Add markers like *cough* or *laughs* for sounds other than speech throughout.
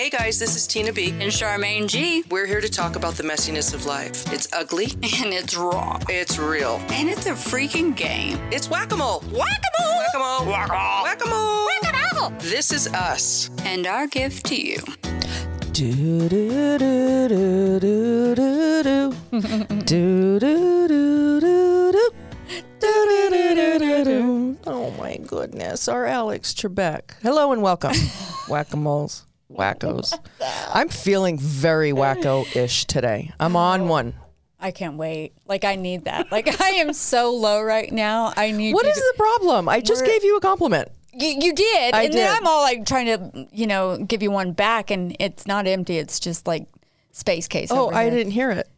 Hey guys, this is Tina B. And Charmaine G. We're here to talk about the messiness of life. It's ugly, *laughs* And it's raw. it's real, And it's a freaking game. it's whack a mole. Whack-a-mole! Whack a mole. Whack a mole. Whack-a-mole! This is us. And our gift to you. Do do do do do do do do do do do do. Oh my goodness, our Alex Trebek. Hello and welcome, *laughs* whack-a-moles, wackos. *laughs* I'm feeling very *laughs* wacko-ish today. I'm on one. I can't wait. Like I need that. Like *laughs* I am so low right now. I need. What is to- the problem? I just We're- gave you a compliment. You, you did, I and did. then I'm all like trying to, you know, give you one back, and it's not empty. It's just like space case. Oh, over I here. didn't hear it.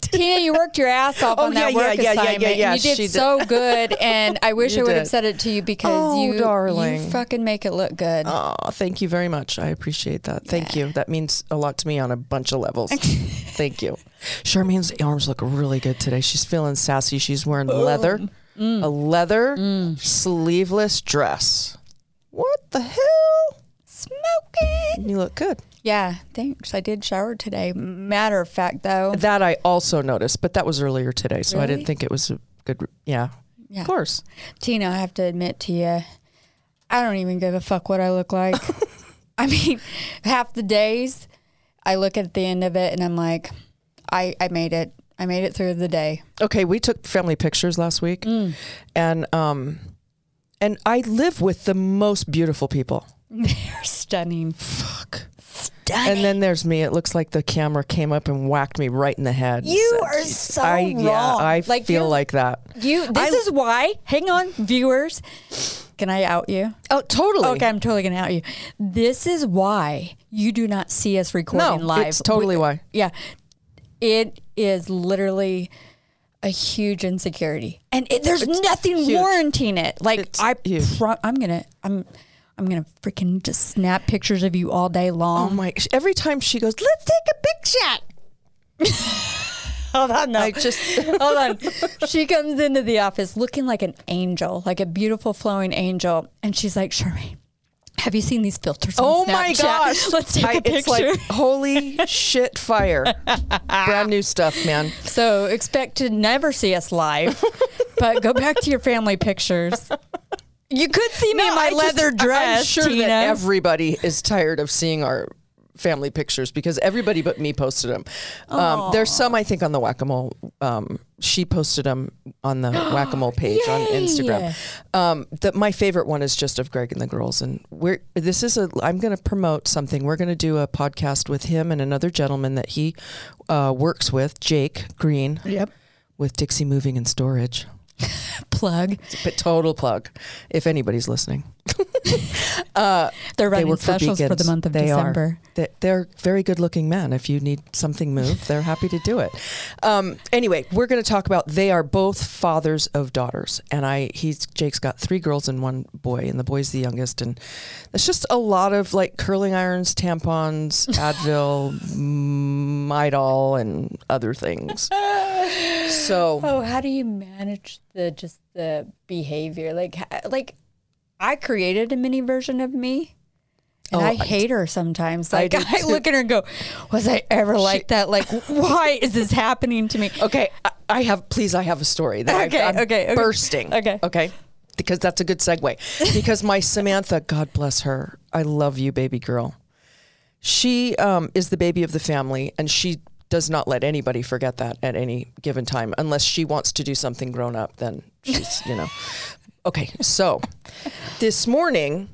Tina, you worked your ass off Oh, on that yeah, work yeah, assignment. yeah, yeah, you did, did. so good, and I wish I would did. have said it to you because Oh, you, darling. you fucking make it look good. Oh, thank you very much. I appreciate that. Thank you. That means a lot to me on a bunch of levels. *laughs* thank you. Charmaine's arms look really good today. She's feeling sassy. She's wearing leather, mm. a leather mm. sleeveless dress. What the hell? Smoking. You look good. Yeah, thanks. I did shower today. Matter of fact, though, That I also noticed, but that was earlier today, so I didn't think it was a good. Yeah, Yeah. of course. Tina, I have to admit to you, I don't even give a fuck what I look like. *laughs* I mean, half the days I look at the end of it and I'm like, I, I made it. I made it through the day. Okay, we took family pictures last week, and um, and I live with the most beautiful people. *laughs* They're stunning. *laughs* Fuck. Stunning. And then there's me. It looks like the camera came up and whacked me right in the head. You So- are so I, Yeah. I Like, feel you're- like that. you. This I- is why. Hang on, viewers. Can I out you? Oh, totally. Okay, I'm totally gonna out you. This is why you do not see us recording No, live. it's totally We- why. Yeah, it is literally a huge insecurity, and it, there's nothing huge. warranting it. Like It's I, huge. pro- I'm gonna, I'm, I'm gonna freaking just snap pictures of you all day long. Oh my! Every time she goes, let's take a big shot. *laughs* Hold on, no. I just Hold on. She comes into the office looking like an angel, like a beautiful flowing angel, and she's like, "Charmaine, have you seen these filters? Oh my gosh! *laughs* Let's take I- a picture." It's like holy *laughs* shit fire! Brand new stuff, man. So expect to never see us live, but go back to your family pictures. You could see me in my I just- leather dress, I'm sure Tina. that everybody is tired of seeing our family pictures because everybody but me posted them. Um, there's some I think on the whack-a-mole. Um, she posted them on the *gasps* whack-a-mole page on Instagram. Um, the, my favorite one is just of Greg and the girls, and we're this is a. I'm going to promote something. We're going to do a podcast with him and another gentleman that he uh, works with, Jake Green, yep. with Dixie Moving and Storage. Plug. But total plug, if anybody's listening. *laughs* *laughs* They're They running work for specials for, the month of they December. Are. They're, they're very good looking men. If you need something moved, they're happy to do it. Um, anyway, we're going to talk about they are both fathers of daughters. And I, he's, Jake's got three girls and one boy, and the boy's the youngest. And it's just a lot of like curling irons, tampons, *laughs* Advil, mm, Midol, and other things. So, *laughs* Oh, how do you manage the just the behavior? Like, like I created a mini version of me. And Oh, I I hate her sometimes. Like do *laughs* I, look at her and go, "Was I ever like that? Like, *laughs* why is this happening to me?" Okay, I, I have. Please, I have a story that Okay, I'm okay, okay. bursting. Okay. okay, because that's a good segue. *laughs* Because my Samantha, God bless her, I love you, baby girl. She um, is the baby of the family, and she does not let anybody forget that at any given time, unless she wants to do something grown up. Then she's, you know. Okay, so this morning.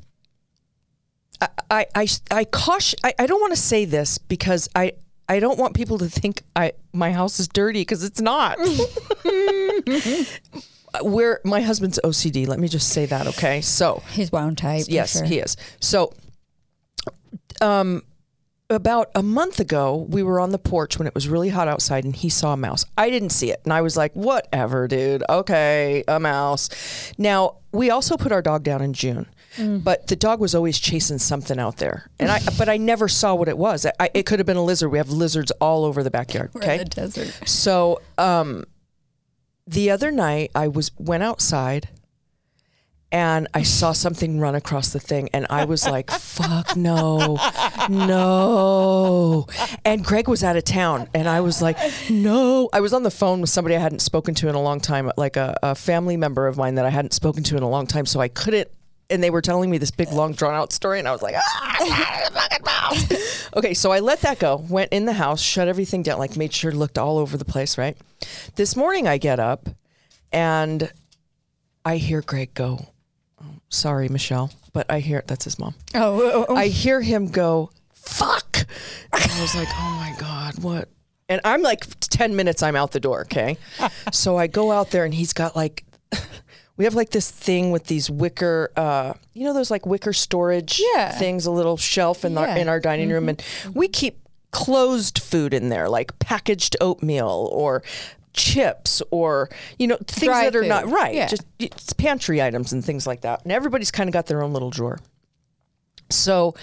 I, I, I, I caution. I, I don't want to say this because I, I don't want people to think I my house is dirty because it's not. *laughs* Where my husband's OCD. Let me just say that, okay? So He's wound tight. yes, sure. he is. So, um, about a month ago, we were on the porch when it was really hot outside, and he saw a mouse. I didn't see it, and I was like, "Whatever, dude. Okay, a mouse." Now we also put our dog down in June. But the dog was always chasing something out there, and I. *laughs* but I never saw what it was. I, it could have been a lizard. We have lizards all over the backyard. We're Okay, in the desert. so um, the other night I was went outside and I saw something run across the thing, and I was like, "Fuck no, no!" And Greg was out of town, and I was like, "No!" I was on the phone with somebody I hadn't spoken to in a long time, like a, a family member of mine that I hadn't spoken to in a long time, so I couldn't. And they were telling me this big, long, drawn out story, and I was like, "Ah, fucking mouse." *laughs* Okay, so I let that go. Went in the house, shut everything down, like made sure looked all over the place. Right. This morning, I get up, and I hear Greg go. "Oh, Sorry, Michelle, but I hear that's his mom. Oh, oh, I hear him go, fuck. And I was like, oh my God, what? And I'm like, 10 minutes, I'm out the door, okay? *laughs* so I go out there and he's got like, *laughs* we have like this thing with these wicker, uh, you know, those like wicker storage Yeah. things, a little shelf in, Yeah. our, in our dining room. And we keep closed food in there, like packaged oatmeal or chips or, you know, things Dry that are not right. Yeah. Just it's pantry items and things like that. And everybody's kind of got their own little drawer. So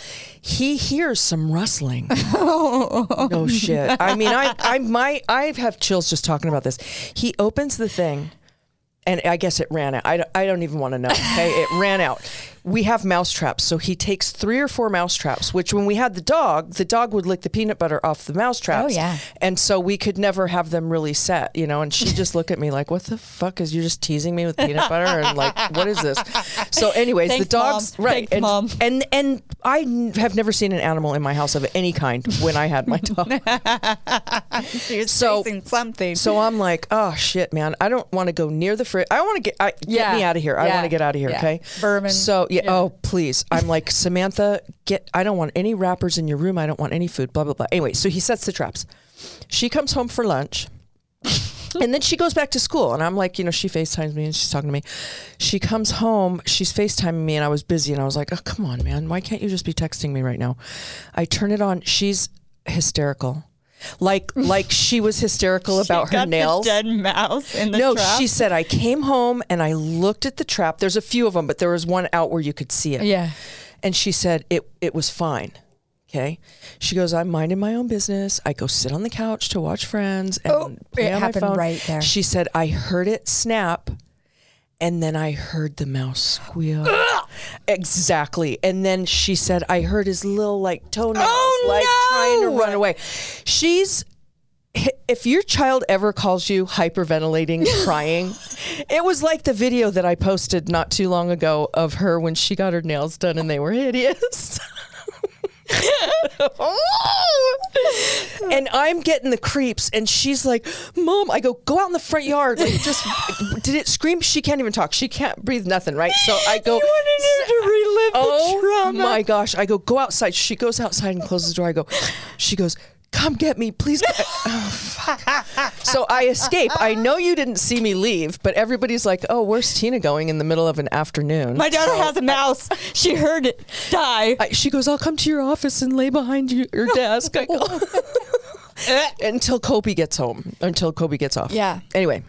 he hears some rustling. *laughs* no shit. I mean, I, I, my, I have chills just talking about this. He opens the thing, and I guess it ran out. I, I don't even want to know. Okay, it ran out. We have mouse traps, so he takes three or four mouse traps. Which, when we had the dog, the dog would lick the peanut butter off the mouse oh, traps. yeah. And so we could never have them really set, you know. And she just looked at me like, "What the fuck is you just teasing me with peanut butter?" And like, what is this? So, anyways, Thanks, the dogs, Mom. right? Thanks, and, Mom. and and I n- have never seen an animal in my house of any kind when I had my dog. *laughs* You're So- something. So I'm like, oh shit, man, I don't want to go near the fridge. I want to get, I, get Yeah. me out of here. I Yeah. want to get out of here. Yeah. Okay, Vermin. So yeah, Yeah. oh please, I'm like Samantha, get. I don't want any wrappers in your room. I don't want any food. Blah blah blah. Anyway, so he sets the traps. She comes home for lunch. *laughs* And then she goes back to school, and I'm like, you know, she FaceTimes me and she's talking to me. She comes home, she's FaceTiming me, and I was busy, and I was like, oh, come on, man. Why can't you just be texting me right now? I turn it on. She's hysterical. Like, like she was hysterical *laughs* about her nails. dead mouse in the No, trap. she said I came home and I looked at the trap. There's a few of them, but there was one out where you could see it. Yeah. And she said it it was fine. Okay. She goes, I'm minding my own business. I go sit on the couch to watch Friends and Oh, play it on my happened phone. right there. She said I heard it snap, and then I heard the mouse squeal. *laughs* exactly. And then she said I heard his little like toenails Oh, like trying to run away. She's if your child ever calls you hyperventilating, *laughs* crying, it was like the video that I posted not too long ago of her when she got her nails done and they were hideous. *laughs* *laughs* *laughs* and I'm getting the creeps, and she's like, "Mom," I go, "Go out in the front yard." Like, just *laughs* did it scream? She can't even talk. She can't breathe. Nothing. Right. So I go. to relive Oh my gosh! I go go outside. She goes outside and closes the door. I go. She goes. Come get me, please. Oh, *laughs* so I escape. I know you didn't see me leave, but everybody's like, "Oh, where's Tina going in the middle of an afternoon?" My daughter So has a mouse. She heard it die. I, she goes, "I'll come to your office and lay behind you, your desk." I go, *laughs* *laughs* until Kobe gets home. Until Kobe gets off. Yeah. Anyway,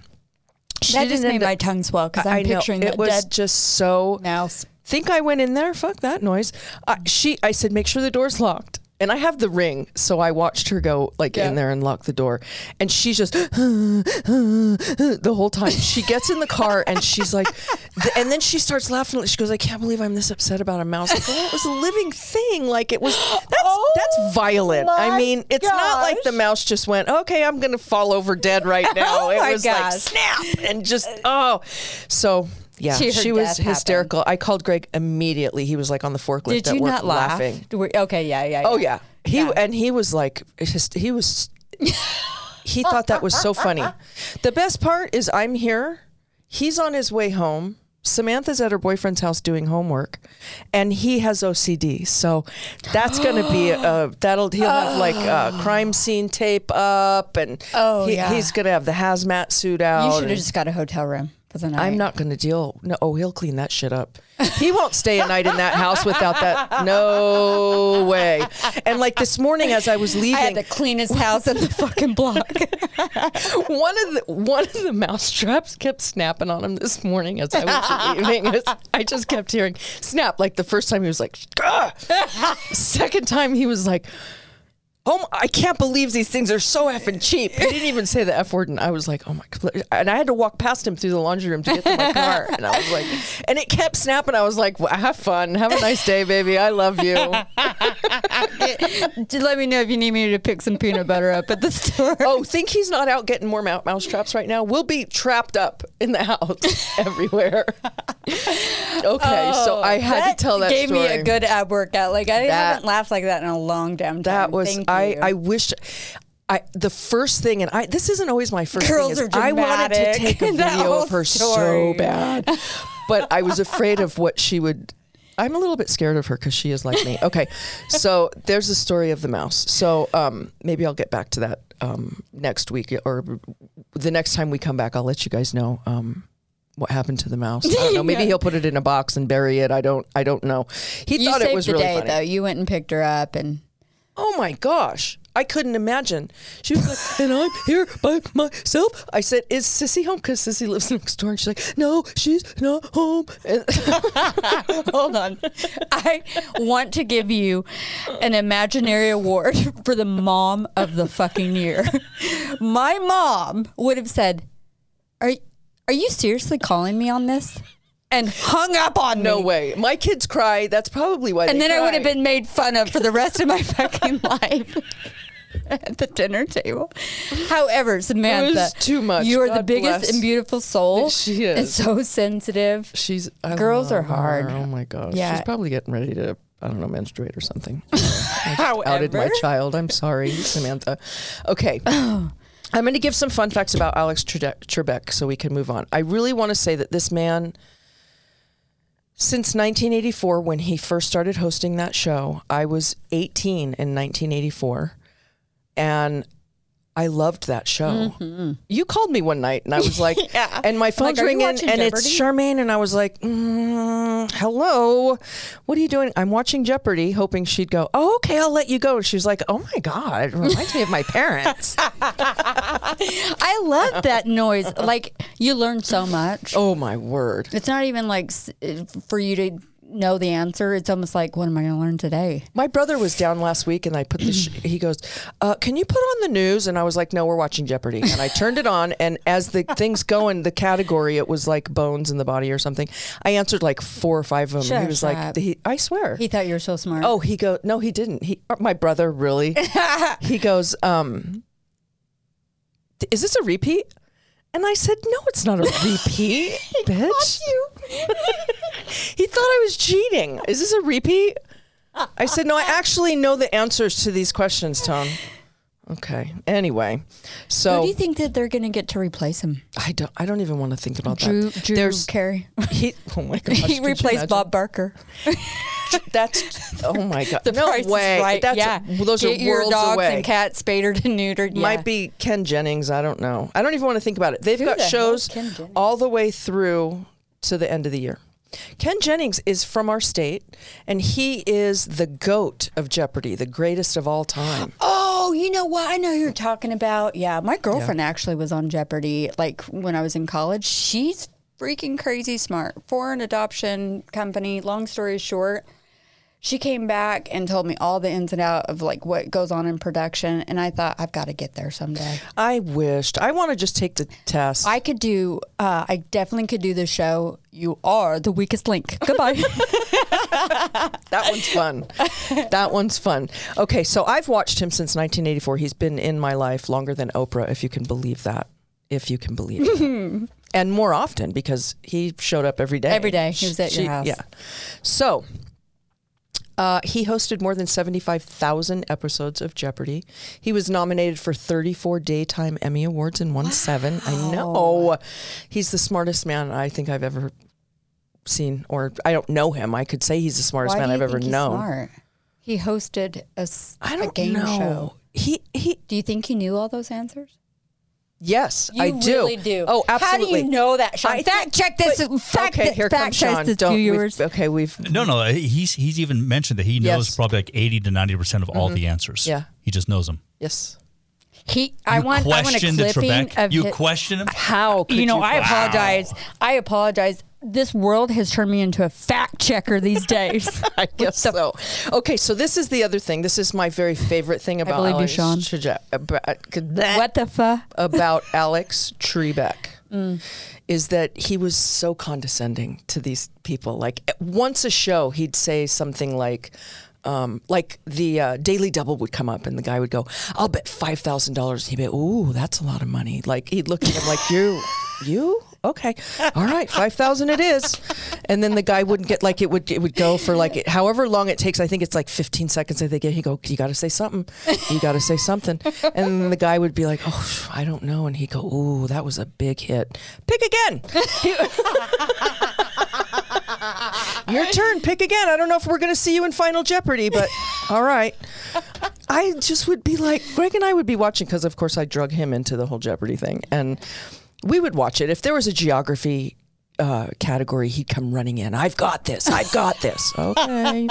she that just made end my tongue swell because I I'm know picturing it that was dead just so mouse. think I went in there. Fuck that noise. Uh, she, I said, make sure the door's locked. And I have the ring, so I watched her go like Yeah. in there and lock the door. And she's just *gasps* the whole time. She gets in the car and she's like, th- and then she starts laughing. She goes, "I can't believe I'm this upset about a mouse." Go, "Well, it was a living thing. Like it was. That's Oh that's violent. I mean, it's not like the mouse just went, "Okay, I'm gonna fall over dead right *laughs* now." Oh it was like snap and just oh, so. Yeah, She she, was hysterical. I called Greg immediately. He was like on the forklift Did you not laugh? laughing. Okay, yeah, yeah. Oh yeah, he Yeah. and he was like, he was. *laughs* he thought that was so funny. The best part is I'm here. He's on his way home. Samantha's at her boyfriend's house doing homework, and he has OCD. So that's going to be a *gasps* that'll he'll have like a oh. crime scene tape up, and Oh, he- yeah. he's going to have the hazmat suit out. You should have just got a hotel room for the night. I'm not going to deal. No, oh, he'll clean that shit up. He won't stay a night in that house without that. No way. And like this morning, as I was leaving, I had the cleanest house in the fucking block. *laughs* one of the one of the mouse traps kept snapping on him this morning as I was leaving. I just kept hearing snap. Like the first time he was like, "Gah!" second time he was like. Oh, my, I can't believe these things are so effing cheap. He didn't even say the F word. And I was like, oh my God. And I had to walk past him through the laundry room to get to my car. And I was like, and it kept snapping. I was like, well, have fun. Have a nice day, baby. I love you. *laughs* Just let me know if you need me to pick some peanut butter up at the store. Oh, think he's not out getting more mouse traps right now? We'll be trapped up in the house *laughs* everywhere. okay, so oh, I had to tell that gave me a good ab workout. Like I That- haven't laughed like that in a long damn time. That was Thank I. you. I wish. I the first thing, and I this isn't always my first Girls thing. Is I wanted to take a *laughs* video of her so bad, but I was afraid of what she would. I'm a little bit scared of her because she is like me. Okay, so there's the story of the mouse. So um, maybe I'll get back to that um, next week or the next time we come back. I'll let you guys know. Um, what happened to the mouse? I don't know. Maybe *laughs* he'll put it in a box and bury it. I don't. I don't know. He you thought it was the really day funny. though. You went and picked her up, and Oh my gosh. I couldn't imagine. She was like, and I'm here by myself. I said, Is Sissy home? Because Sissy lives next door. And she's like, No, she's not home. *laughs* Hold on, I want to give you an imaginary award for the mom of the fucking year. My mom would have said, "Are are you seriously calling me on this?" And hung up on no me. way. My kids cry. That's probably why And then I would have been made fun of for the rest of my *laughs* fucking life *laughs* at the dinner table. However, Samantha, too much. You are the biggest bless. and beautiful soul. She is, And so sensitive. She's I Girls are love her. hard. Oh my gosh. Yeah. She's probably getting ready to, I don't know, menstruate or something. *laughs* outed my child. I'm sorry, Samantha. Okay. *sighs* Oh. I'm going to give some fun facts about Alex Trebek so we can move on. I really want to say that this man, since 1984, when he first started hosting that show, I was 18 in 1984. And I loved that show. You called me one night and I was *laughs* like, Mm-hmm. Yeah. and my phone's like, ringing and it's Charmaine. And I was like, mm, hello, what are you doing? I'm watching Jeopardy, hoping she'd go, oh, okay, I'll let you go. She was like, oh my God, it reminds me of my parents. *laughs* I love that noise. Like you learn so much. oh my word. It's not even like for you to know the answer. It's almost like, what am I going to learn today? My brother was down last week and I put the, sh- he goes, uh, can you put on the news? And I was like, no, we're watching Jeopardy. And I turned it on and as the *laughs* things go in the category, it was like bones in the body or something. I answered like four or five of them. Shut he was like, he, I swear. He thought you were so smart. Oh, he go no, he didn't. He uh, my brother really. *laughs* he goes, um, is this a repeat? And I said, no, it's not a repeat, *laughs* bitch. He thought I was cheating. Is this a repeat? I said, no, I actually know the answers to these questions, Tom. Okay. Anyway, so Who do you think that they're going to get to replace him? I don't. I don't even want to think about Drew, that. Drew There's Carey. he. Oh my *laughs* gosh. he replaced? Bob Barker. *laughs* That's. Oh my god. *laughs* The no price is way. right. That's yeah. those Get are your worlds dogs away. and cats spadered and neutered. Yeah. Might be Ken Jennings. I don't know. I don't even want to think about it. They've Who got the shows is Ken Jennings? all the way through to the end of the year. Ken Jennings is from our state, and he is the goat of Jeopardy, the greatest of all time. Oh, you know what? I know you're talking about. Yeah, my girlfriend actually was on Jeopardy. Like when I was in college, she's freaking crazy smart. Foreign adoption company. Long story short, she came back and told me all the ins and out of like what goes on in production, and I thought I've got to get there someday. I wished. I want to just take the test. I could do. Uh, I definitely could do the show. You are the weakest link. Goodbye. *laughs* That one's fun. that one's fun. Okay, so I've watched him since 1984. He's been in my life longer than Oprah, if you can believe that. If you can believe it. *laughs* and more often because he showed up every day. Every day. He was at your house. Yeah. So uh, he hosted more than 75,000 episodes of Jeopardy. He was nominated for 34 Daytime Emmy Awards and won seven. I know. He's the smartest man I think I've ever seen, or I don't know him. I could say he's the smartest Why man I've ever known. Smart? He hosted a, I a don't game know. show. He he Do you think he knew all those answers? Yes, You I do. really do. Oh, absolutely. How do you know that, Sean? I fact check this. but- fact okay, here fact comes check Sean. this, Don't we've- okay, we've No, no, uh, he's he's even mentioned that he knows Yes. probably like eighty to ninety percent of all mm-hmm. the answers. Yeah. he just knows them. yes. He, I You want, I want a question the clipping Trebek. of You his- question him. How could you know, you I question- apologize. I apologize. This world has turned me into a fact checker these days. *laughs* I guess so. Okay, so this is the other thing. This is my very favorite thing about believe you, Alex Sean. Trebek- about, what the fuck? about *laughs* Alex Trebek is that he was so condescending to these people. Like once a show, he'd say something like. Um, like the uh, Daily Double would come up, and the guy would go, "I'll bet five thousand dollars." He'd be, "Ooh, that's a lot of money." Like he'd look at him like, "You, you, okay, all right, five thousand it is." And then the guy wouldn't get like it would it would go for like however long it takes. I think it's like fifteen seconds. I think he go, "You got to say something. You got to say something." And then the guy would be like, "Oh, I don't know," and he'd go, "Ooh, that was a big hit. Pick again." *laughs* Your turn. Pick again. I don't know if we're going to see you in Final Jeopardy, but all right. I just would be like, Greg and I would be watching because, of course, I drug him into the whole Jeopardy thing, and we would watch it. If there was a geography uh, category, he'd come running in. I've got this. I've got this. *laughs* Okay. *laughs*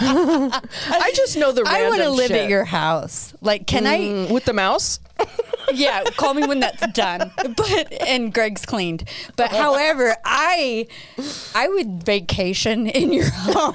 I just know the I want to live shit. at your house. Like, can Mm, with the mouse. *laughs* Yeah, call me when that's done. But and Greg's cleaned. But however, I I would vacation in your home.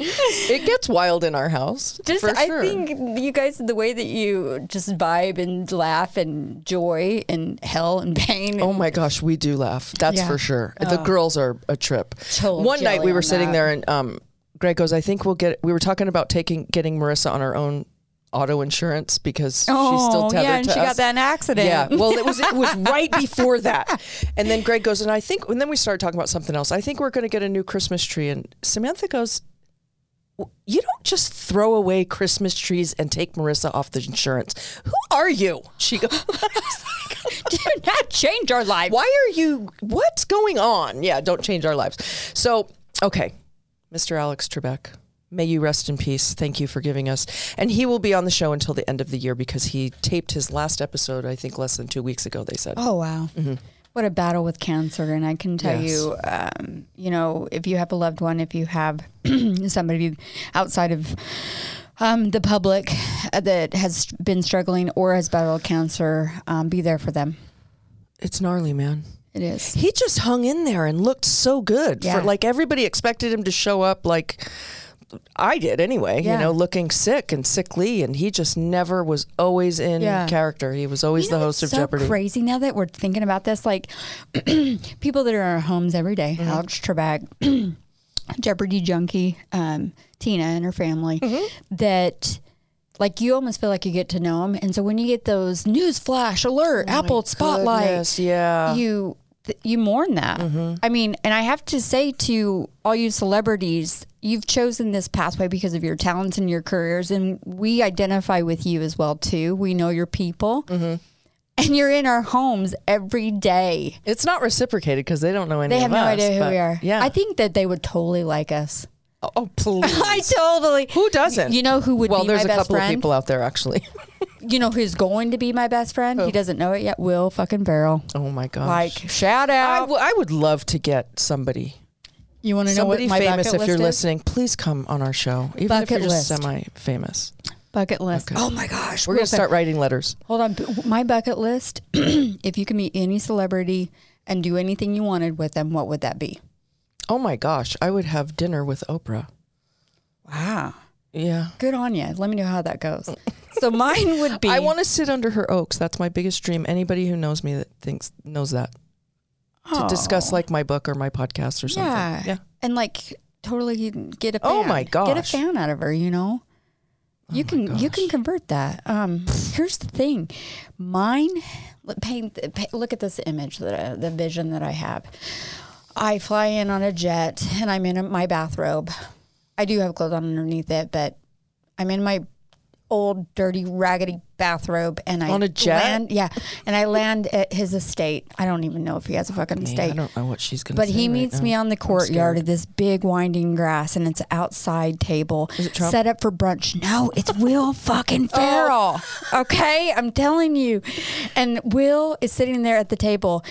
*laughs* It gets wild in our house. Just for I think you guys the way that you just vibe and laugh and joy and hell and pain. Oh my gosh, we do laugh. That's Yeah. for sure. The girls are a trip. Total One night we were on sitting that. there and um, Greg goes, I think we'll get, we were talking about taking, getting Marissa on our own auto insurance because she's still Oh, tethered yeah, and to she us. got that in accident. Yeah, well, it was it was *laughs* right before that, and then Greg goes, and I think, and then we started talking about something else. I think we're going to get a new Christmas tree, and Samantha goes, "W- "You don't just throw away Christmas trees and take Marissa off the insurance. Who are you?" She goes, *laughs* *laughs* Do not change our lives. Why are you? What's going on? Yeah, don't change our lives. So, okay, Mr. Alex Trebek, may you rest in peace. Thank you for giving us, and he will be on the show until the end of the year because he taped his last episode. I think less than two weeks ago. They said. Oh wow. Mm-hmm. What a battle with cancer. And I can tell. Yes. you, um, you know, if you have a loved one, if you have *clears throat* somebody outside of um, the public uh, that has been struggling or has battled cancer, um, be there for them. It's gnarly, man. It is. He just hung in there and looked so good. Yeah. For like everybody expected him to show up like I did anyway, Yeah. you know, looking sick and sickly and he just never was always in Yeah. character. He was always You know the host of so Jeopardy. crazy now that we're thinking about this. Like *clears throat* people that are in our homes every day, Mm-hmm. Alex Trebek, *clears throat* Jeopardy junkie, um, Tina and her family, Mm-hmm. that like you almost feel like you get to know them. And so when you get those news flash alert, Apple Spotlight, Oh Goodness, yeah. you th- you mourn that. Mm-hmm. I mean, and I have to say to all you celebrities, you've chosen this pathway because of your talents and your careers, and we identify with you as well too. We know your people, Mm-hmm. and you're in our homes every day. It's not reciprocated because they don't know any They have no us, idea who we are. Yeah. I think that they would totally like us. oh, please. *laughs* I totally. Who doesn't? You know who would well, there's a couple friend? of people out there actually. *laughs* You know who's going to be my best friend? He doesn't know it yet. Will fucking Ferrell. oh my gosh. Like shout out. w- I would love to get somebody, you want to know what somebody my famous bucket if you're is? listening. Please come on our show, even if you're just semi-famous. Bucket list. Okay. Oh my gosh. We're gonna quick. start writing letters. Hold on. My bucket list, *clears throat* if you could meet any celebrity and do anything you wanted with them, what would that be? Oh my gosh, I would have dinner with Oprah. Wow. Yeah. Good on you. Let me know how that goes. So mine would be *laughs* I want to sit under her oaks. That's my biggest dream. Anybody who knows me that thinks knows that to discuss like my book or my podcast or something. Yeah. Yeah. and like totally get a fan. Oh my Get a fan out of her, you know? You can you can convert that. Um, *sighs* here's the thing, mine. Look, paint, look at this image that I, the vision that I have. I fly in on a jet and I'm in my bathrobe. I do have clothes on underneath it, but I'm in my old, dirty, raggedy bathrobe, and I On a jet? Land, yeah, and I land at his estate. I don't even know if he has a fucking Man, estate. I don't know what she's gonna But say he meets me on the courtyard of this big winding grass, and it's outside table Is it Trump? set up for brunch. No, it's Will fucking oh. Ferrell. Okay, I'm telling you. And Will is sitting there at the table,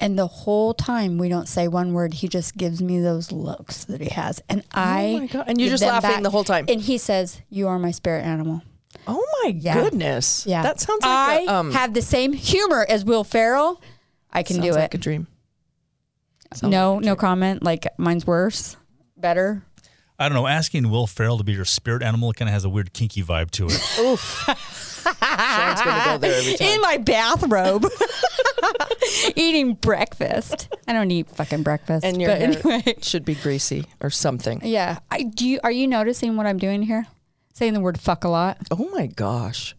and the whole time we don't say one word. He just gives me those looks that he has, and oh I. Oh my God. And you're just laughing back. the whole time. And he says, "You are my spirit animal." Oh my goodness. Yeah, That sounds I like a, um, have the same humor as Will Ferrell. I can sounds do like it. a dream. no, no comment. Like mine's worse, better. I don't know. Asking Will Ferrell to be your spirit animal kind of has a weird kinky vibe to it. *laughs* Sean's gonna go there every time. In my bathrobe, *laughs* eating breakfast. I don't eat fucking breakfast. and your but hair anyway. should be greasy or something. Yeah. I do. You, are you noticing what I'm doing here? Saying the word "fuck" a lot. Oh my gosh.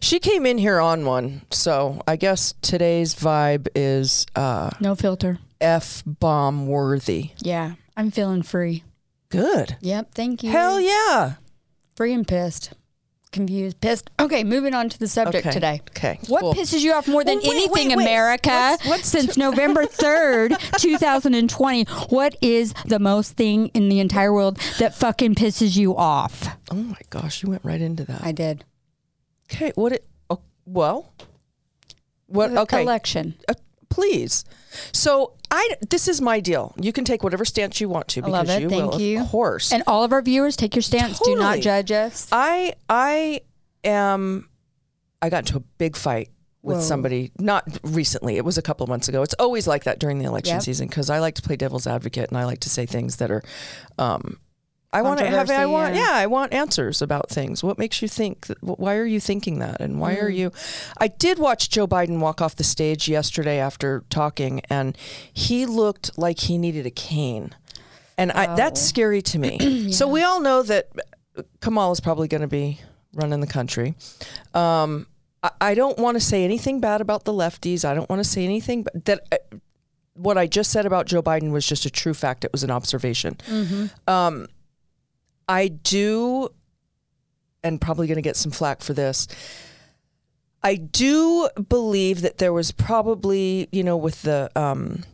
She came in here on one, so I guess today's vibe is uh, No filter. F bomb worthy. Yeah. I'm feeling free. Good. Yep. Thank you. Hell yeah. Free and pissed. Confused. Pissed. Okay. Moving on to the subject Okay. today. Okay. What cool. pisses you off more than Well, wait, anything, wait, wait. America? What's- what's *laughs* since *laughs* November 3rd, 2020, what is the most thing in the entire world that fucking pisses you off? Oh my gosh, you went right into that. I did. Okay, what it oh, well. What okay. Election. uh, please. So I this is my deal. You can take whatever stance you want to I because love it. you Thank will, you. of course. And all of our viewers, take your stance. Do not judge us. I I am I got into a big fight with Whoa. somebody not recently. It was a couple of months ago. It's always like that during the election Yep. season because I like to play devil's advocate and I like to say things that are um I want to have I want yeah. yeah, I want answers about things. What makes you think why are you thinking that and why Mm. are you I did watch Joe Biden walk off the stage yesterday after talking and he looked like he needed a cane. And I, that's Oh. scary to me. *clears throat* So we all know that Kamala is probably going to be running the country. Um, I, I don't want to say anything bad about the lefties. I don't want to say anything, but that uh, what I just said about Joe Biden was just a true fact. It was an observation. Um, I do, and probably going to get some flack for this. I do believe that there was probably, you know, with the um,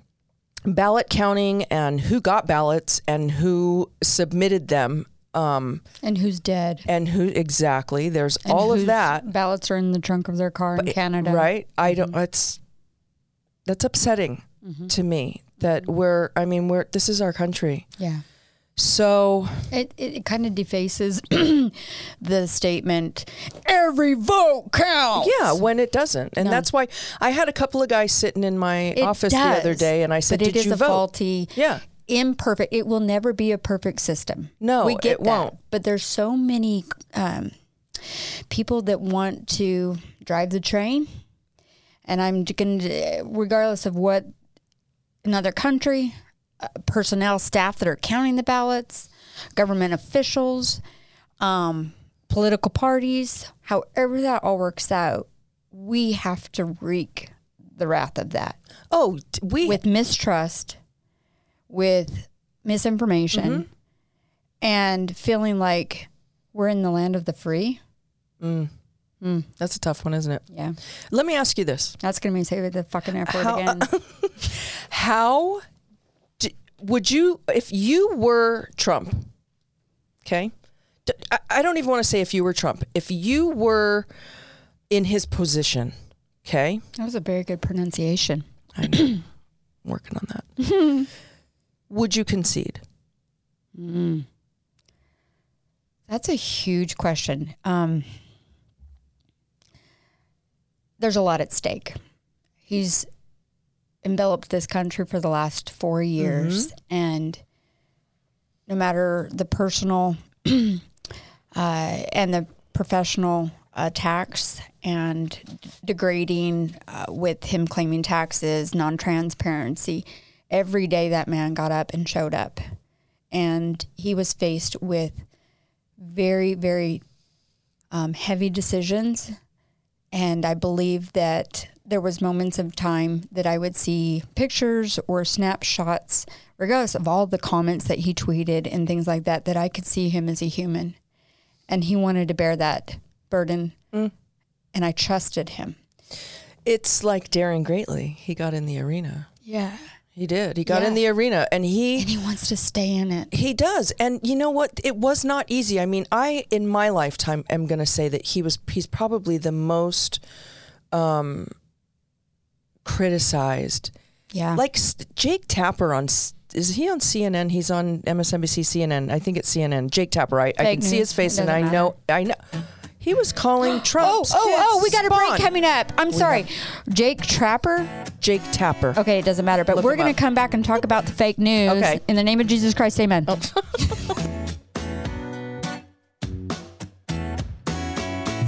ballot counting and who got ballots and who submitted them um, And who's dead? and who exactly. There's And all of that, Ballots are in the trunk of their car in Canada. right? I don't. that's, that's upsetting to me that we're. I mean, we're. This is our country. Yeah. So It, it, it kind of defaces *clears throat* the statement, every vote counts. yeah, when it doesn't, and No. that's why I had a couple of guys sitting in my It office the other day, and I said, but it "Did is you a vote?" faulty, Yeah. imperfect. It will never be a perfect system. No, we get it that. won't. But there's so many um, people that want to drive the train, and I'm going to, regardless of what another country, personnel, staff that are counting the ballots, government officials, um, political parties, however that all works out, we have to wreak the wrath of that Oh, we with mistrust, with misinformation, Mm-hmm. and feeling like we're in the land of the free. that's a tough one, isn't it? Yeah, Let me ask you this: that's gonna be say the fucking word How- again. *laughs* How d- would you, if you were Trump? Okay, I don't even want to say if you were Trump. If you were in his position, okay, that was a very good pronunciation. I know, I'm working on that. *laughs* would you concede? That's a huge question. Um, there's a lot at stake. He's enveloped this country for the last four years, and no matter the personal *clears throat* uh, and the professional attacks and degrading uh, with him claiming taxes, non transparency, every day that man got up and showed up. And he was faced with very, very um, heavy decisions. And I believe that there was moments of time that I would see pictures or snapshots, regardless of all the comments that he tweeted and things like that, that I could see him as a human. And he wanted to bear that burden. Mm. And I trusted him. It's like daring greatly. He got in the arena. Yeah. He did. He got Yeah. in the arena, and he And he wants to stay in it. He does. And you know what? It was not easy. I mean, I in my lifetime am going to say that he was he's probably the most um criticized. Yeah. Like Jake Tapper on is he on CNN? He's on MSNBC CNN. I think it's CNN. Jake Tapper. I, I can see his face and I doesn't know I know he was calling *gasps* oh, Trump. Oh, oh, oh, we got a break coming up. I'm sorry. Jake Trapper? Jake Tapper. Okay, it doesn't matter. But Look we're him going up. to come back and talk about the fake news. Okay. In the name of Jesus Christ, amen. Oh. *laughs*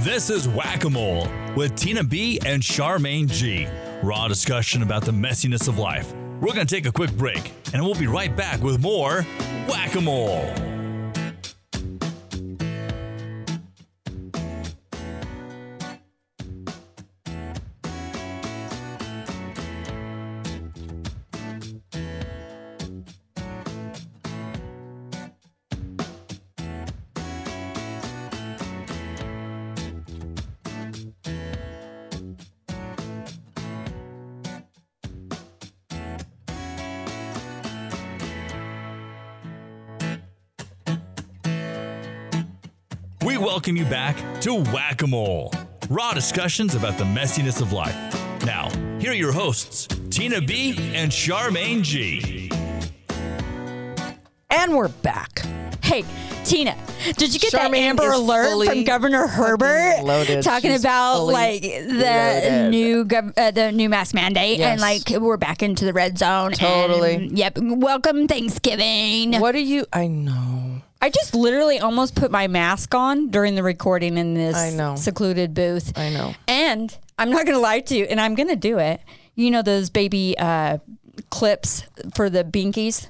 This is Whack a Mole with Tina B and Charmaine G. Raw discussion about the messiness of life. We're going to take a quick break and we'll be right back with more Whack a Mole. We welcome you back to Whack a Mole. Raw discussions about the messiness of life. Now, here are your hosts, Tina B and Charmaine G. And we're back. Hey, Tina, did you get Charmaine that Amber Alert from Governor Herbert loaded. talking She's about like the loaded. new gov- uh, the new mask mandate and like we're back into the red zone? and- Totally. yep. Welcome Thanksgiving. What are you? I know. I just literally almost put my mask on during the recording in this I know. secluded booth. I know. And I'm not going to lie to you, and I'm going to do it. You know those baby uh, clips for the binkies?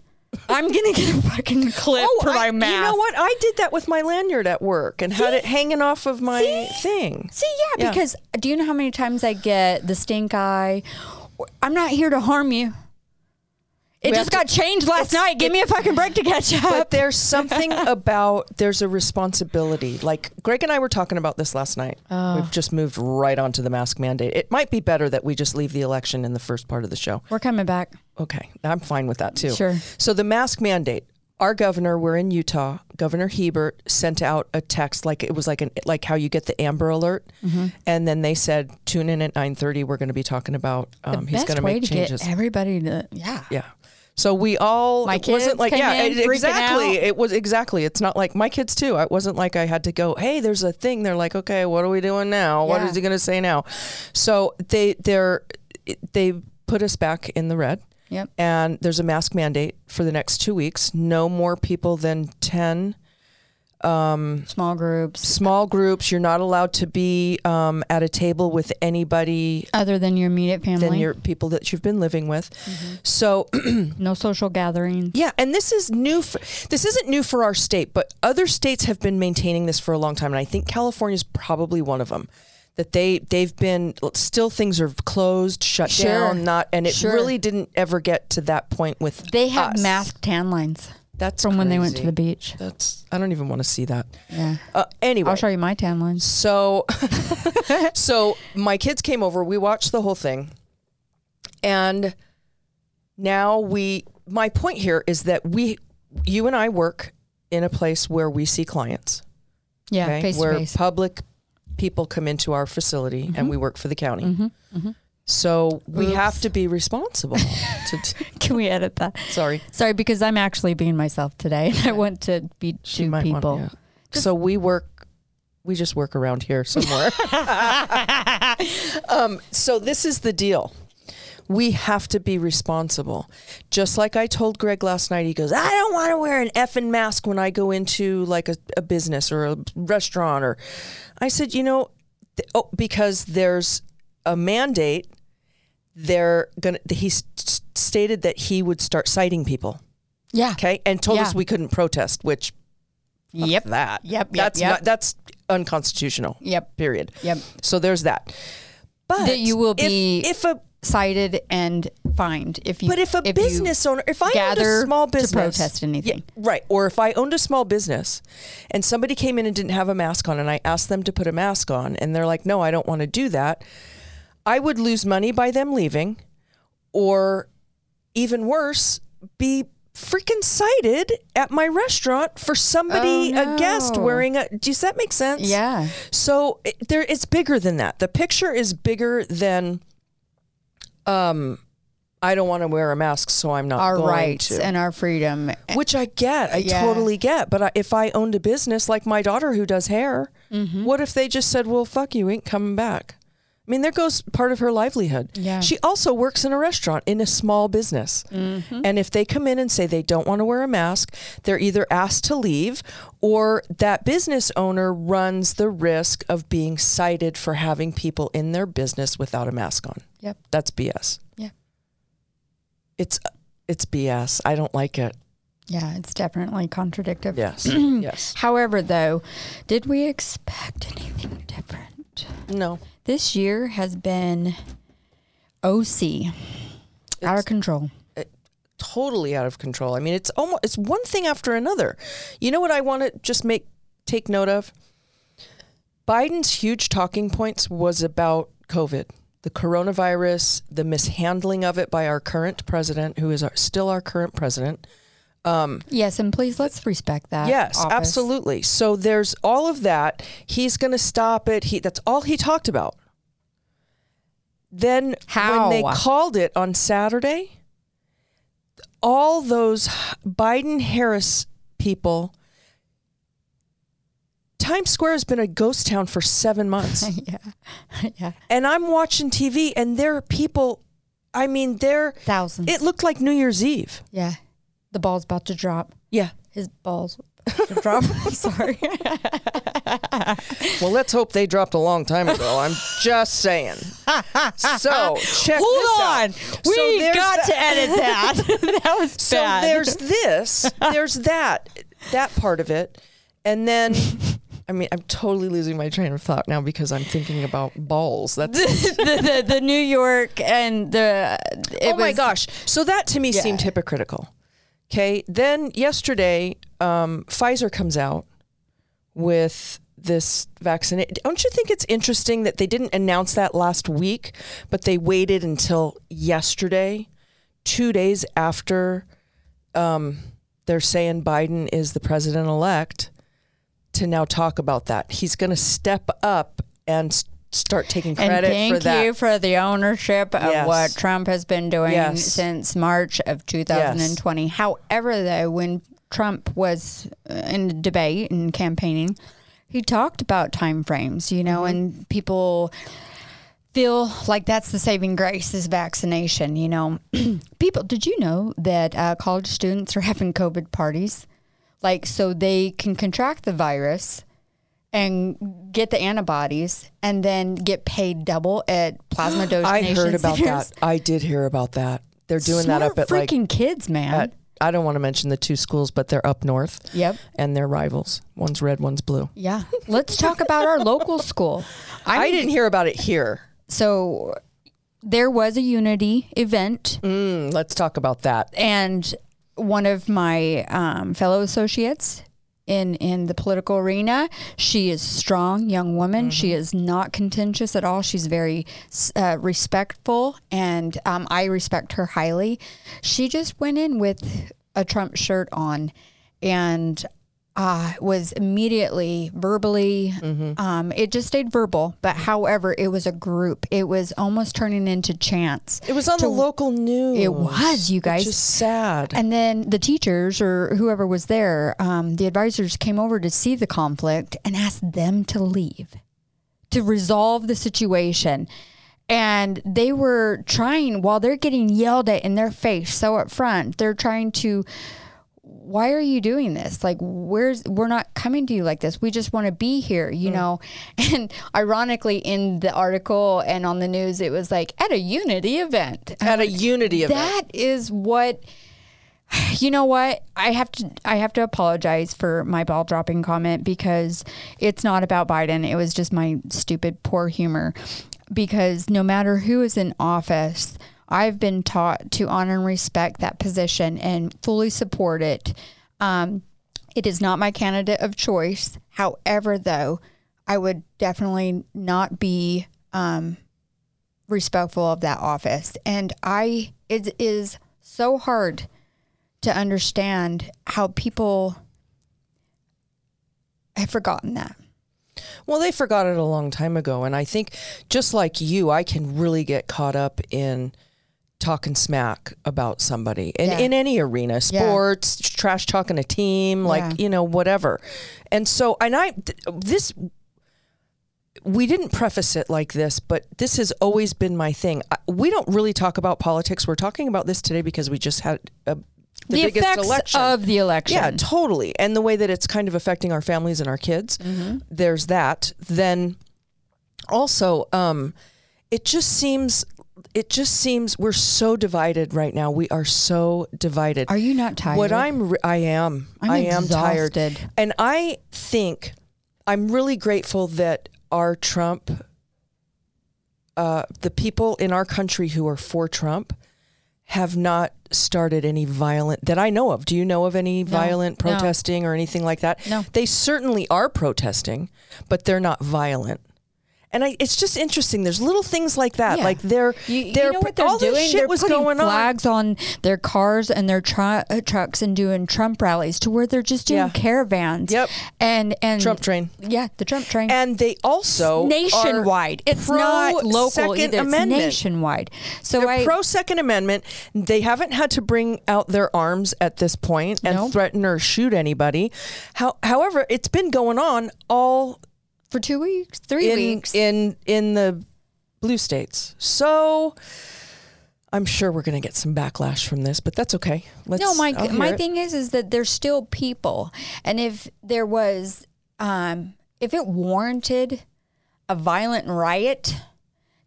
I'm going to get a fucking clip for my Oh, I, mask. you know what? I did that with my lanyard at work and had it hanging off of my thing. See, yeah, Yeah. because do you know how many times I get the stink eye? I'm not here to harm you. It We just got changed last night. Give me a fucking break to catch up. But there's something *laughs* about there's a responsibility. Like Greg and I were talking about this last night. Oh. We've just moved right onto the mask mandate. It might be better that we just leave the election in the first part of the show. We're coming back. Okay, I'm fine with that too. Sure. So the mask mandate. Our governor, we're in Utah. Governor Herbert sent out a text like it was like an like how you get the Amber Alert, Mm-hmm. and then they said tune in at 9:30. We're going to be talking about um, he's going to make changes. everybody to yeah. Yeah. So we all My it wasn't kids like came yeah in it- exactly out. it was exactly it's not like my kids too it wasn't like I had to go hey there's a thing they're like okay what are we doing now what Yeah. is he gonna say now so they they're they put us back in the red Yep. and there's a mask mandate for the next two weeks no more people than 10 Small groups. small groups you're not allowed to be um, at a table with anybody Other than your immediate family. than your people that you've been living with so *clears throat* no social gatherings. Yeah, and this is new. For, this isn't new for our state, but other states have been maintaining this for a long time, and I think California is probably one of them. That they they've been still things are closed, shut Sure. down, not, and it Sure. really didn't ever get to that point with. They have us. mask tan lines That's from when they went to the beach. That's I don't even want to see that. Yeah. Uh, anyway, I'll show you my tan lines. So, *laughs* so my kids came over. We watched the whole thing, and now we. My point here is that we, you and I, work in a place where we see clients. Yeah, okay, face where face. Mm-hmm. public people come into our facility, and we work for the county. So we have to be responsible. to, t- *laughs* Can we edit that? sorry, Sorry, because I'm actually being myself today, and I want to be she two might want- people. yeah. So we work. We just work around here somewhere. *laughs* *laughs* um, so this is the deal. We have to be responsible. Just like I told Greg last night, he goes, I don't want to wear an effing mask when I go into like a, a business or a restaurant. Or I said, you know, th- oh, because there's a mandate. They're gonna. He s- stated that he would start citing people. Yeah. Okay, and told us we couldn't protest, which Yep. that. Yep, yep, That's yep. not that's unconstitutional. Yep. Period. Yep. So there's that. But That you will be- if, a Cited and fined if you. but if a you business owner if I owned a small business, to protest anything. Yeah, right. Or if I owned a small business and somebody came in and didn't have a mask on and I asked them to put a mask on and they're like, No, I don't want to do that, I would lose money by them leaving or even worse, be freaking cited at my restaurant for somebody Oh, a guest wearing a does that make sense Yeah. so it, there it's bigger than that the picture is bigger than um i don't want to wear a mask so i'm not Our rights to and our freedom. which i get i Yeah. totally get but I, if i owned a business like my daughter who does hair Mm-hmm. what if they just said well fuck you ain't coming back I mean, there goes part of her livelihood. Yeah. She also works in a restaurant in a small business. Mm-hmm. And if they come in and say they don't want to wear a mask, they're either asked to leave or that business owner runs the risk of being cited for having people in their business without a mask on. Yep. That's BS. Yeah. It's it's BS. I don't like it. Yeah, it's definitely contradictory. Yes. *clears throat* yes. However, though, did we expect anything different? No. This year has been OC, out of control. Uh, totally out of control. I mean, it's almost it's one thing after another. You know what I want to just make take note of? Biden's huge talking points was about COVID, the coronavirus, the mishandling of it by our current president, who is our, still our current president. Um, yes, and please let's respect that. Yes, office. absolutely. So there's all of that. He's going to stop it. He that's all he talked about. Then when they called it on Saturday, all those Biden Harris people Times Square has been a ghost town for 7 months. *laughs* yeah, *laughs* yeah, and I'm watching TV and there are people I mean, they're thousands. it looked like New Year's Eve. yeah, the ball's about to drop. Yeah. His balls to drop. *laughs* I'm sorry. Well, let's hope they dropped a long time ago. I'm just saying. So *laughs* check Hold this on, out. we So got that- to edit that. *laughs* that was So bad. there's this. There's that. That part of it, and then. I mean, I'm totally losing my train of thought now because I'm thinking about balls. That's the, the the New York and the. Oh it oh my was- gosh. So that to me seemed hypocritical. Okay. Then yesterday, um, Pfizer comes out with this vaccine. Don't you think it's interesting that they didn't announce that last week, but they waited until yesterday, two days after um, they're saying Biden is the president elect, to now talk about that. He's going to step up and start taking credit And thank for that. you for the ownership of Yes. what Trump has been doing Yes. since March of 2020. However, though, when Trump was uh, in debate and campaigning, he talked about time frames, you know, and people feel like that's the saving grace is vaccination, you know. *clears throat* people, did you know that uh, college students are having COVID parties? Like, so they can contract the virus and get the antibodies and then get paid double at plasma Dose. *gasps* I donation heard about centers. that. I did hear about that. They're doing that up at like freaking kids, man. at, I don't want to mention the two schools, but they're up north. Yep. And they're rivals. One's red, one's blue. yeah. Let's talk about our local *laughs* school. I'm, I didn't hear about it here. So there was a unity event Mm, let's talk about that. and one of my um, fellow associates in in the political arena. She is strong young woman. She is not contentious at all. She's very uh, respectful and um, i respect her highly. She just went in with a trump shirt on and uh, was immediately verbally um, it just stayed verbal but however it was a group it was almost turning into chants It was on the local news. It was, you guys. Is sad. and then the teachers or whoever was there, um, the advisors came over to see the conflict and asked them to leave to resolve the situation. And they were trying, while they're getting yelled at in their face so up front, they're trying to, why are you doing this? Like, where's, we're not coming to you like this. We just want to be here, you mm. know? *laughs* And ironically, in the article and on the news, it was like at a unity event. At a unity event. that is what you know what i have to i have to apologize for my ball dropping comment because it's not about biden it was just my stupid poor humor because no matter who is in office i've been taught to honor and respect that position and fully support it um, it is not my candidate of choice however though i would definitely not be um, respectful of that office. And I, it is so hard to understand how people have forgotten that. Well, they forgot it a long time ago. And I think just like you, I can really get caught up in talking smack about somebody in, Yeah. in any arena sports trash talking a team like Yeah. you know whatever and so and i th- this we didn't preface it like this, but this has always been my thing. I- We don't really talk about politics. We're talking about this today because we just had a, the, The, biggest effects election. of the election. Yeah, totally. And the way that it's kind of affecting our families and our kids. Mm-hmm. There's that. Then also, um, it just seems it just seems we're so divided right now. We are so divided. Are you not tired? What I'm, I am. I'm I am tired, exhausted. and I think I'm really grateful that our Trump, uh, the people in our country who are for Trump, have not started any violent that I know of. Do you know of any violent no. protesting or anything like that? No. They certainly are protesting, but they're not violent. And I, it's just interesting. There's little things like that. Yeah. Like they're, You, you they're know what they're all doing? this shit they're was putting going flags on. their cars and their uh, trucks and doing Trump rallies to where they're just doing Yeah. caravans. Yep. And and Trump train. Yeah, the Trump train. And they also nationwide. It's not local pro-Second either. It's Amendment. nationwide. So They're I pro Second Amendment. They haven't had to bring out their arms at this point and No. threaten or shoot anybody. How, however, it's been going on all for two weeks, three in weeks. in in the blue states. So I'm sure we're going to get some backlash from this, but that's okay. Let's, no, my my it. thing is is that there's still people, and if there was, um, if it warranted a violent riot,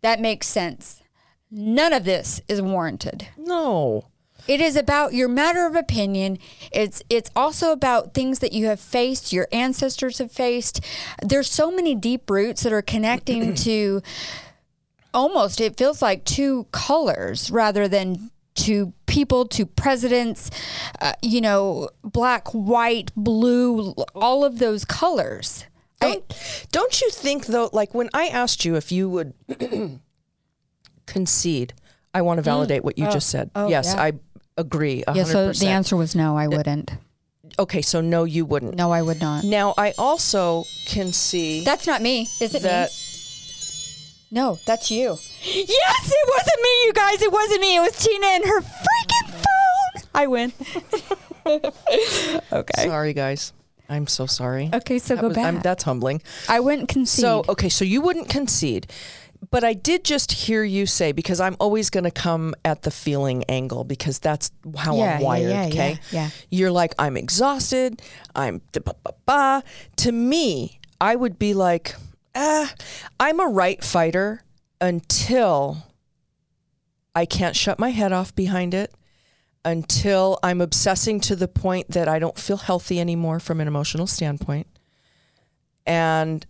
that makes sense. None of this is warranted. No. It is about your matter of opinion. It's it's also about things that you have faced, your ancestors have faced. There's so many deep roots that are connecting *clears throat* to almost it feels like two colors rather than to people, to presidents, uh, you know, black, white, blue, all of those colors. Don't, don't you think though? Like when I asked you if you would *clears throat* concede, I want to validate what you just said. oh, yes, yeah. I agree. yeah, so the answer was no, I wouldn't. Okay, so no, you wouldn't. No, I would not. Now I also can see That's not me. Is it me? that. No, that's you. Yes, it wasn't me, you guys. It wasn't me. It was Tina and her freaking phone. I win. *laughs* okay. Sorry, guys. I'm so sorry. Okay, so That go was- back. I'm- that's humbling. I wouldn't concede. So okay, so you wouldn't concede, but I did just hear you say because I'm always going to come at the feeling angle because that's how Yeah, I'm wired. yeah, okay, yeah, yeah. You're like I'm exhausted. I'm da, ba, ba, ba. To me, I would be like, ah, I'm a right fighter until I can't shut my head off behind it. Until I'm obsessing to the point that I don't feel healthy anymore from an emotional standpoint. And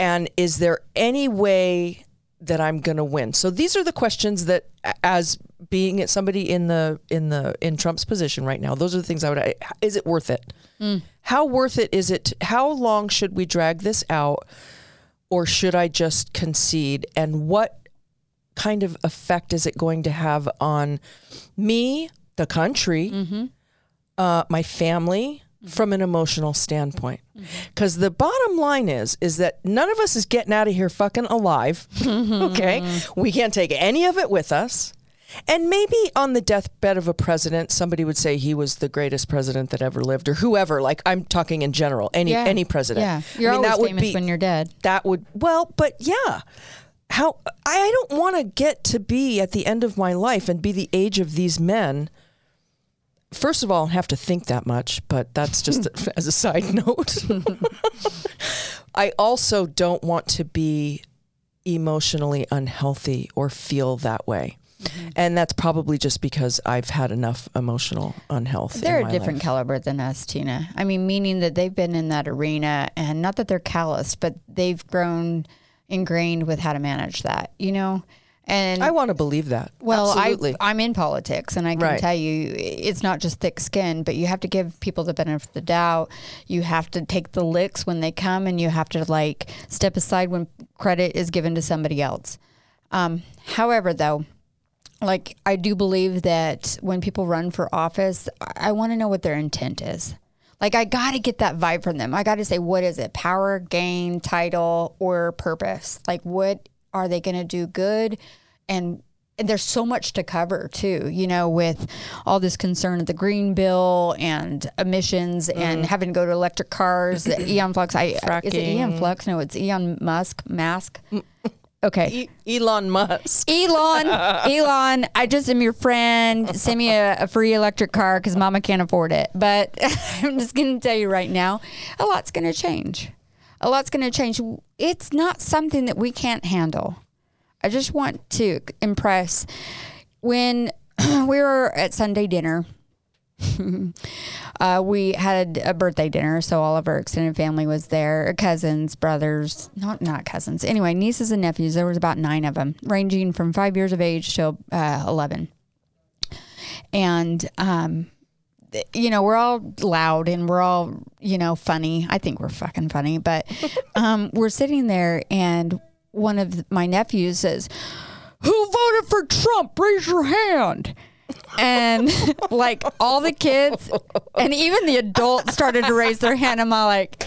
and is there any way that I'm going to win? So these are the questions that as being somebody in the in the in Trump's position right now, those are the things I would is it worth it? How worth it is it how long should we drag this out or should I just concede and what kind of effect is it going to have on me, the country, uh, my family, from an emotional standpoint? Mm-hmm. Because the bottom line is, is that none of us is getting out of here fucking alive. Mm-hmm. okay, we can't take any of it with us. And maybe on the deathbed of a president, somebody would say he was the greatest president that ever lived, or whoever. Like I'm talking in general, any yeah. any president. Yeah, you're I mean, always that would famous be when you're dead. that would well but yeah how i I don't want to get to be at the end of my life and be the age of these men first of all I have to think that much but that's just *laughs* as a side note *laughs* i also don't want to be emotionally unhealthy or feel that way mm-hmm. and that's probably just because i've had enough emotional unhealth They're a different life. caliber than us, Tina. I mean, meaning that they've been in that arena and not that they're calloused, but they've grown ingrained with how to manage that, you know? And i want to believe that well, absolutely I, I'm in politics, and I can Right. tell you, it's not just thick skin, but you have to give people the benefit of the doubt. You have to take the licks when they come, and you have to like step aside when credit is given to somebody else. Um, however, though, like I do believe that when people run for office, I, I want to know what their intent is. Like I got to get that vibe from them. I got to say, what is it? Power, gain, title, or purpose? Like what are they going to do good? And and there's so much to cover too, you know, with all this concern of the green bill and emissions and mm-hmm. having to go to electric cars. *clears throat* Eon Flux, I is it Eon Flux? No, it's Elon Musk. Mask. *laughs* Okay. E- Elon Musk. Elon, *laughs* Elon, I just am your friend. Send me a, a free electric car because mama can't afford it. But *laughs* I'm just going to tell you right now, a lot's going to change. A lot's going to change. It's not something that we can't handle. I just want to impress when *clears throat* we were at Sunday dinner. *laughs* uh, we had a birthday dinner, so all of our extended family was there. Cousins, brothers, not not cousins. Anyway, nieces and nephews. There was about nine of them, ranging from five years of age to uh, eleven. And um, you know, we're all loud and we're all you know funny. I think we're fucking funny, but *laughs* um, we're sitting there, and one of my nephews says, "Who voted for Trump? Raise your hand." and *laughs* like all the kids and even the adults started to raise their hand. I'm all like,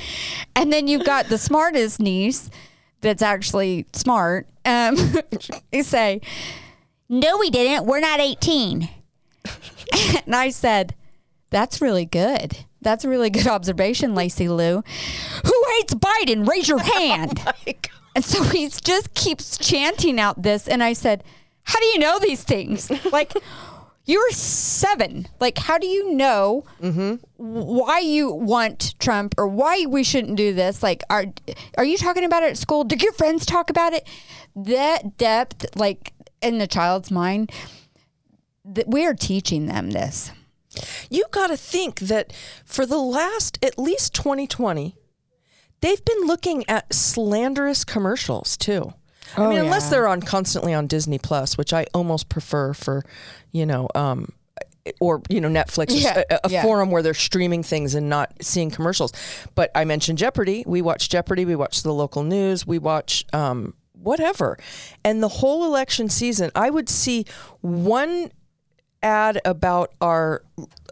and then you've got the smartest niece that's actually smart. Um, *laughs* you say, "No, we didn't. We're not 18." *laughs* and I said, "That's really good. That's a really good observation, Lacey Lou. Who hates Biden? Raise your hand." And so *laughs* he just keeps chanting out this. And I said, How do you know these things? *laughs* Like, you were seven. Like, how do you know mm-hmm. why you want Trump or why we shouldn't do this? Like, are are you talking about it at school? Did your friends talk about it? That depth, like in the child's mind, that we are teaching them this. You got to think that for the last at least 2020, they've been looking at slanderous commercials too. Oh, I mean, unless they're on constantly on Disney Plus, which I almost prefer for, you know, um, or you know Netflix, Yeah, a, a yeah. forum where they're streaming things and not seeing commercials. But I mentioned Jeopardy. We watch Jeopardy. We watch the local news. We watch um, whatever, and the whole election season, I would see one ad about our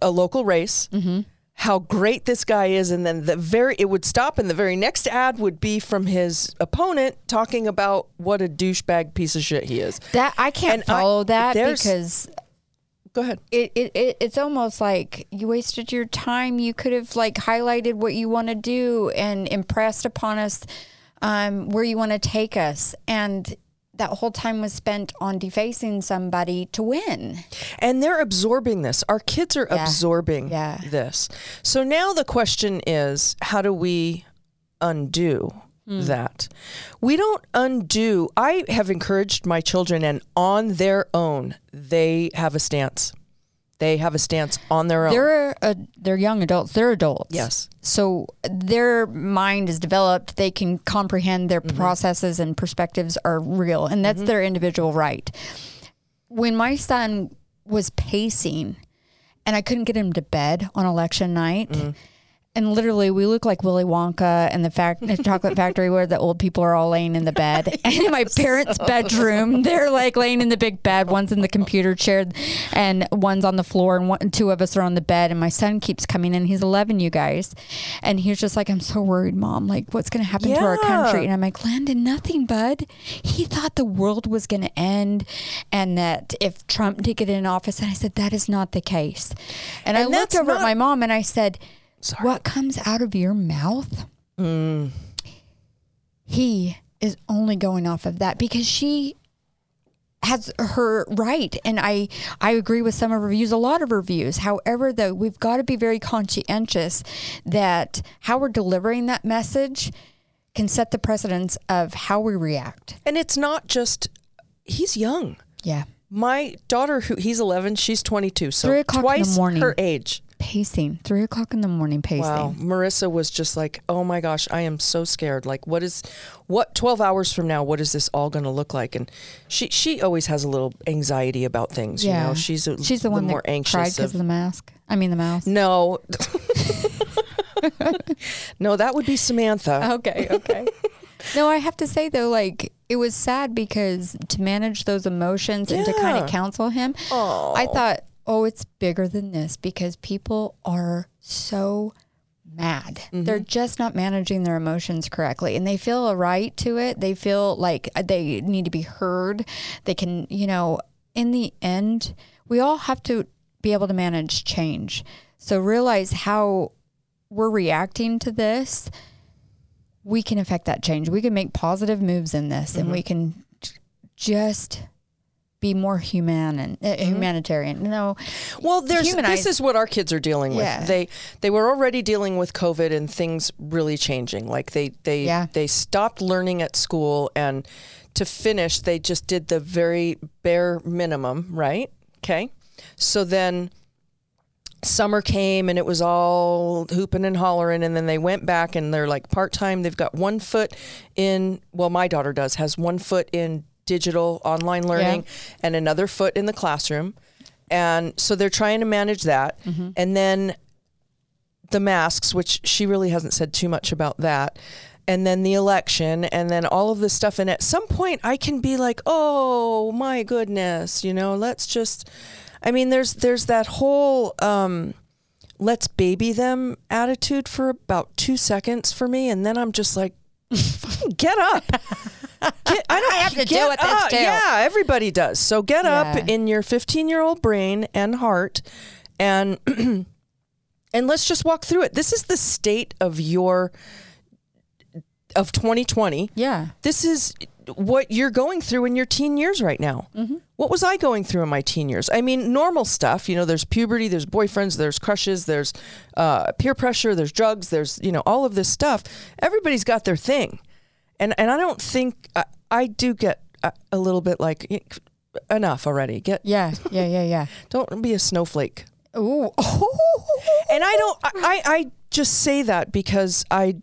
a local race. How great this guy is, and then the very it would stop, and the very next ad would be from his opponent talking about what a douchebag piece of shit he is. That I can't And I- follow that because Go ahead. it, it, it it's almost like you wasted your time. You could have like highlighted what you want to do and impressed upon us um, where you want to take us. And that whole time was spent on defacing somebody to win. And they're absorbing this. Our kids are Yeah. absorbing Yeah. this. So now the question is how do we undo Hmm. that? We don't undo. I have encouraged my children, and on their own, they have a stance. They have a stance on their own. They're uh, they're young adults. They're adults. Yes. So their mind is developed. They can comprehend their Mm-hmm. processes and perspectives are real, and that's their individual right. When my son was pacing, and I couldn't get him to bed on election night. Mm-hmm. And literally, we look like Willy Wonka and the fact the chocolate factory where the old people are all laying in the bed. *laughs* And in my parents' bedroom, they're like laying in the big bed. One's in the computer chair, and one's on the floor, and one, two of us are on the bed. And my son keeps coming in. He's 11, you guys, and he's just like, "I'm so worried, mom. Like, what's going to happen to our country?" And I'm like, "Landon, nothing, bud. He thought the world was going to end, and that if Trump did get in office, and I said that is not the case. And, I looked over at my mom and I said, "What comes out of your mouth?" Mm. He is only going off of that because she has her right and i i agree with some of her views a lot of her views however though we've got to be very conscientious that how we're delivering that message can set the precedence of how we react and it's not just, he's young. yeah My daughter, who he's 11, she's 22, so Three o'clock in the twice morning. her age. Pacing three o'clock in the morning pacing Wow. Marissa was just like, oh my gosh, I am so scared. Like, what is, what, 12 hours from now, what is this all going to look like? And she, she always has a little anxiety about things. You know, she's, a, she's the one more anxious. cried because of- of the mask i mean the mouse no. *laughs* no, that would be Samantha. okay okay no i have to say though like it was sad because to manage those emotions and to kind of counsel him i thought oh it's bigger than this because people are so mad they're mm-hmm. just not managing their emotions correctly and they feel a right to it they feel like they need to be heard they can you know in the end, we all have to be able to manage change. So realize how we're reacting to this. We can affect that change. We can make positive moves in this, and mm-hmm. we can just be more human and uh, humanitarian. No, Well, there's humanize- this is what our kids are dealing with. Yeah. They they were already dealing with COVID and things really changing. Like they they Yeah. they stopped learning at school and to finish they just did the very bare minimum, right? Okay. So then summer came and it was all hooping and hollering and then they went back and they're like part-time they've got one foot in well my daughter does has one foot in digital online learning and another foot in the classroom. And so they're trying to manage that. And then the masks which she really hasn't said too much about that. And then the election and then all of this stuff. And at some point i can be like oh my goodness you know let's just i mean there's there's that whole um let's baby them attitude for about two seconds for me. And then i'm just like *laughs* get up *laughs* Get, I don't I have to deal with this too. Yeah, everybody does. So get Yeah. up in your 15 year old brain and heart, and *clears throat* and let's just walk through it. This is the state of your of 2020. yeah, This is what you're going through in your teen years right now. Mm-hmm. What was I going through in my teen years? I mean, normal stuff. You know, there's puberty, there's boyfriends, there's crushes, there's uh, peer pressure, there's drugs, there's you know all of this stuff. Everybody's got their thing, and and I don't think I, I do get a, a little bit like enough already. Get yeah, yeah, yeah, yeah. *laughs* don't be a snowflake. Ooh, *laughs* And I don't. I I, just say that because I.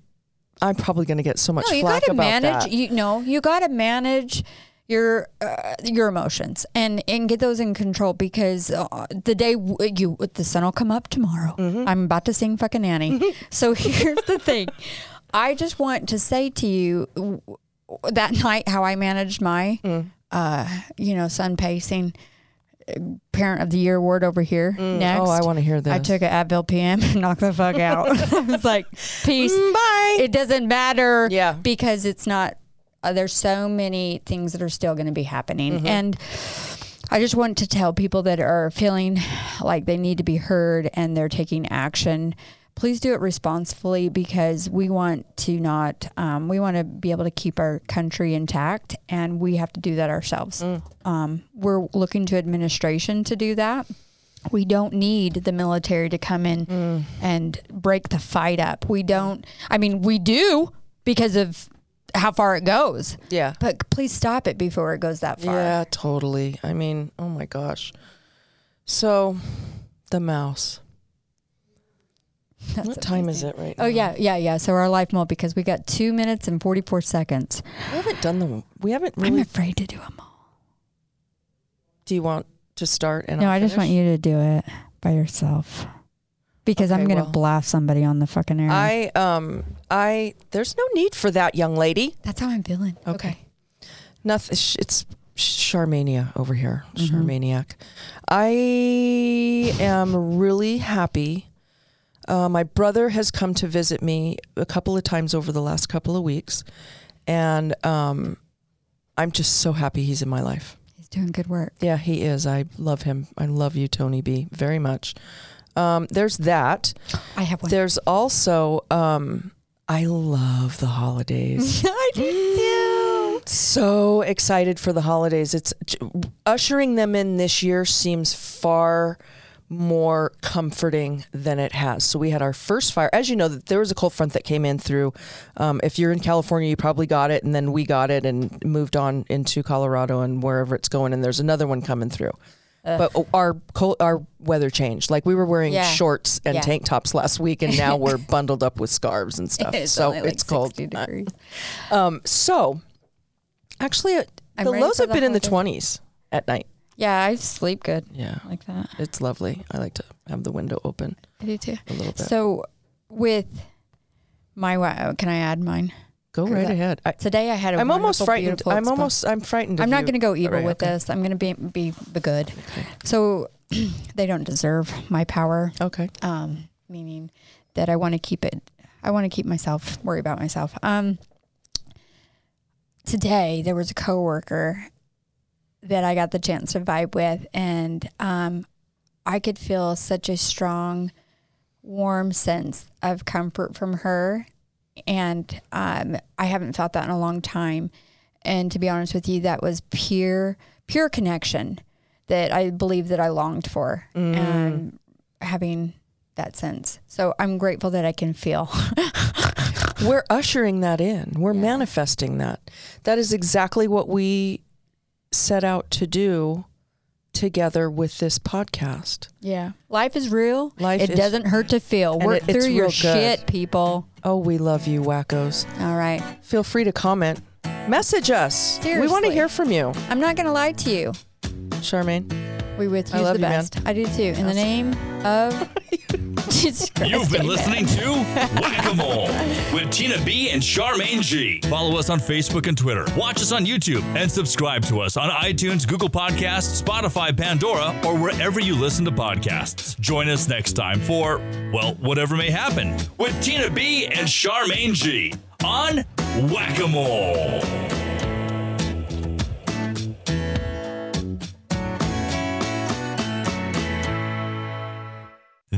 I'm probably going to get so much no, you got to manage. that. You know, you got to manage your uh, your emotions and and get those in control because uh, the day w- you the sun will come up tomorrow. Mm-hmm. I'm about to sing fucking Annie. so *laughs* here's the thing. I just want to say to you that night how I managed my Mm. uh you know sun pacing uh, parent of the year award over here next. Oh, I want to hear this. I took an Advil PM and *laughs* knocked the fuck out. *laughs* it's like, peace. Mm, Bye. It doesn't matter Yeah. because it's not, uh, there's so many things that are still going to be happening. Mm-hmm. And I just want to tell people that are feeling like they need to be heard and they're taking action. Please do it responsibly because we want to not, um, we want to be able to keep our country intact and we have to do that ourselves. Mm. Um, we're looking to administration to do that. We don't need the military to come in Mm. and break the fight up. We don't, I mean, we do because of how far it goes. yeah. But please stop it before it goes that far. Yeah, totally. I mean, oh my gosh. So, the mouse. *laughs* That's what time is it right now? Oh now? yeah, yeah, yeah. So our life mode because we got two minutes and forty four seconds. We haven't done the. We haven't Really I'm afraid to do them all. do you want to start? And No, I'll I just want you to do it by yourself because I'm gonna well, blast somebody on the fucking air. I um I. There's no need for that, young lady. That's how I'm feeling. Okay. Nothing. It's Charmania over here. Mm-hmm. Charmaniac. I am really happy. Uh, my brother has come to visit me a couple of times over the last couple of weeks, and um, I'm just so happy he's in my life. He's doing good work. Yeah, he is. I love him. I love you, Tony B, very much. Um, there's that. I have one. There's also um, I love the holidays. *laughs* I do so excited for the holidays. It's ushering them in this year seems far more comforting than it has. So we had our first fire. As you know, that there was a cold front that came in through. Um, if you're in California, you probably got it, and then we got it and moved on into Colorado and wherever it's going. And there's another one coming through. But our cold, our weather changed. Like we were wearing Yeah. shorts and Yeah. tank tops last week, and now we're *laughs* bundled up with scarves and stuff. It's so like it's cold. degrees. Um, so, actually, uh, the lows have been in the 20s at night. Yeah, I sleep good Yeah, like that. it's lovely. I like to have the window open I do too. a little bit. So with my wa- can I add mine? Go right I- ahead. I, Today I had a I'm almost frightened. I'm almost. I'm frightened. I'm not going to go evil Right, with okay. this. I'm going to be be the good. So *clears throat* they don't deserve my power. Okay. Um, meaning that I want to keep it. I want to keep myself worry about myself. Um, today there was a coworker that I got the chance to vibe with, and um, I could feel such a strong, warm sense of comfort from her, and um, I haven't felt that in a long time. And to be honest with you, that was pure, pure connection that I believe that I longed for, and having that sense. So I'm grateful that I can feel. *laughs* We're ushering that in. We're manifesting that. That is exactly what we set out to do together with this podcast. Yeah. Life is real. Life it is- doesn't hurt to feel. Work it- through your shit, people. Oh, we love you, wackos. All right. Feel free to comment. Message us. We want to hear from you. I'm not going to lie to you. Charmaine. We with I love the you, man. I do too. In the name of. *laughs* You've been listening to Whack-A-Mole with Tina B and Charmaine G. Follow us on Facebook and Twitter. Watch us on YouTube and subscribe to us on iTunes, Google Podcasts, Spotify, Pandora, or wherever you listen to podcasts. Join us next time for, well, whatever may happen with Tina B and Charmaine G on Whack-A-Mole.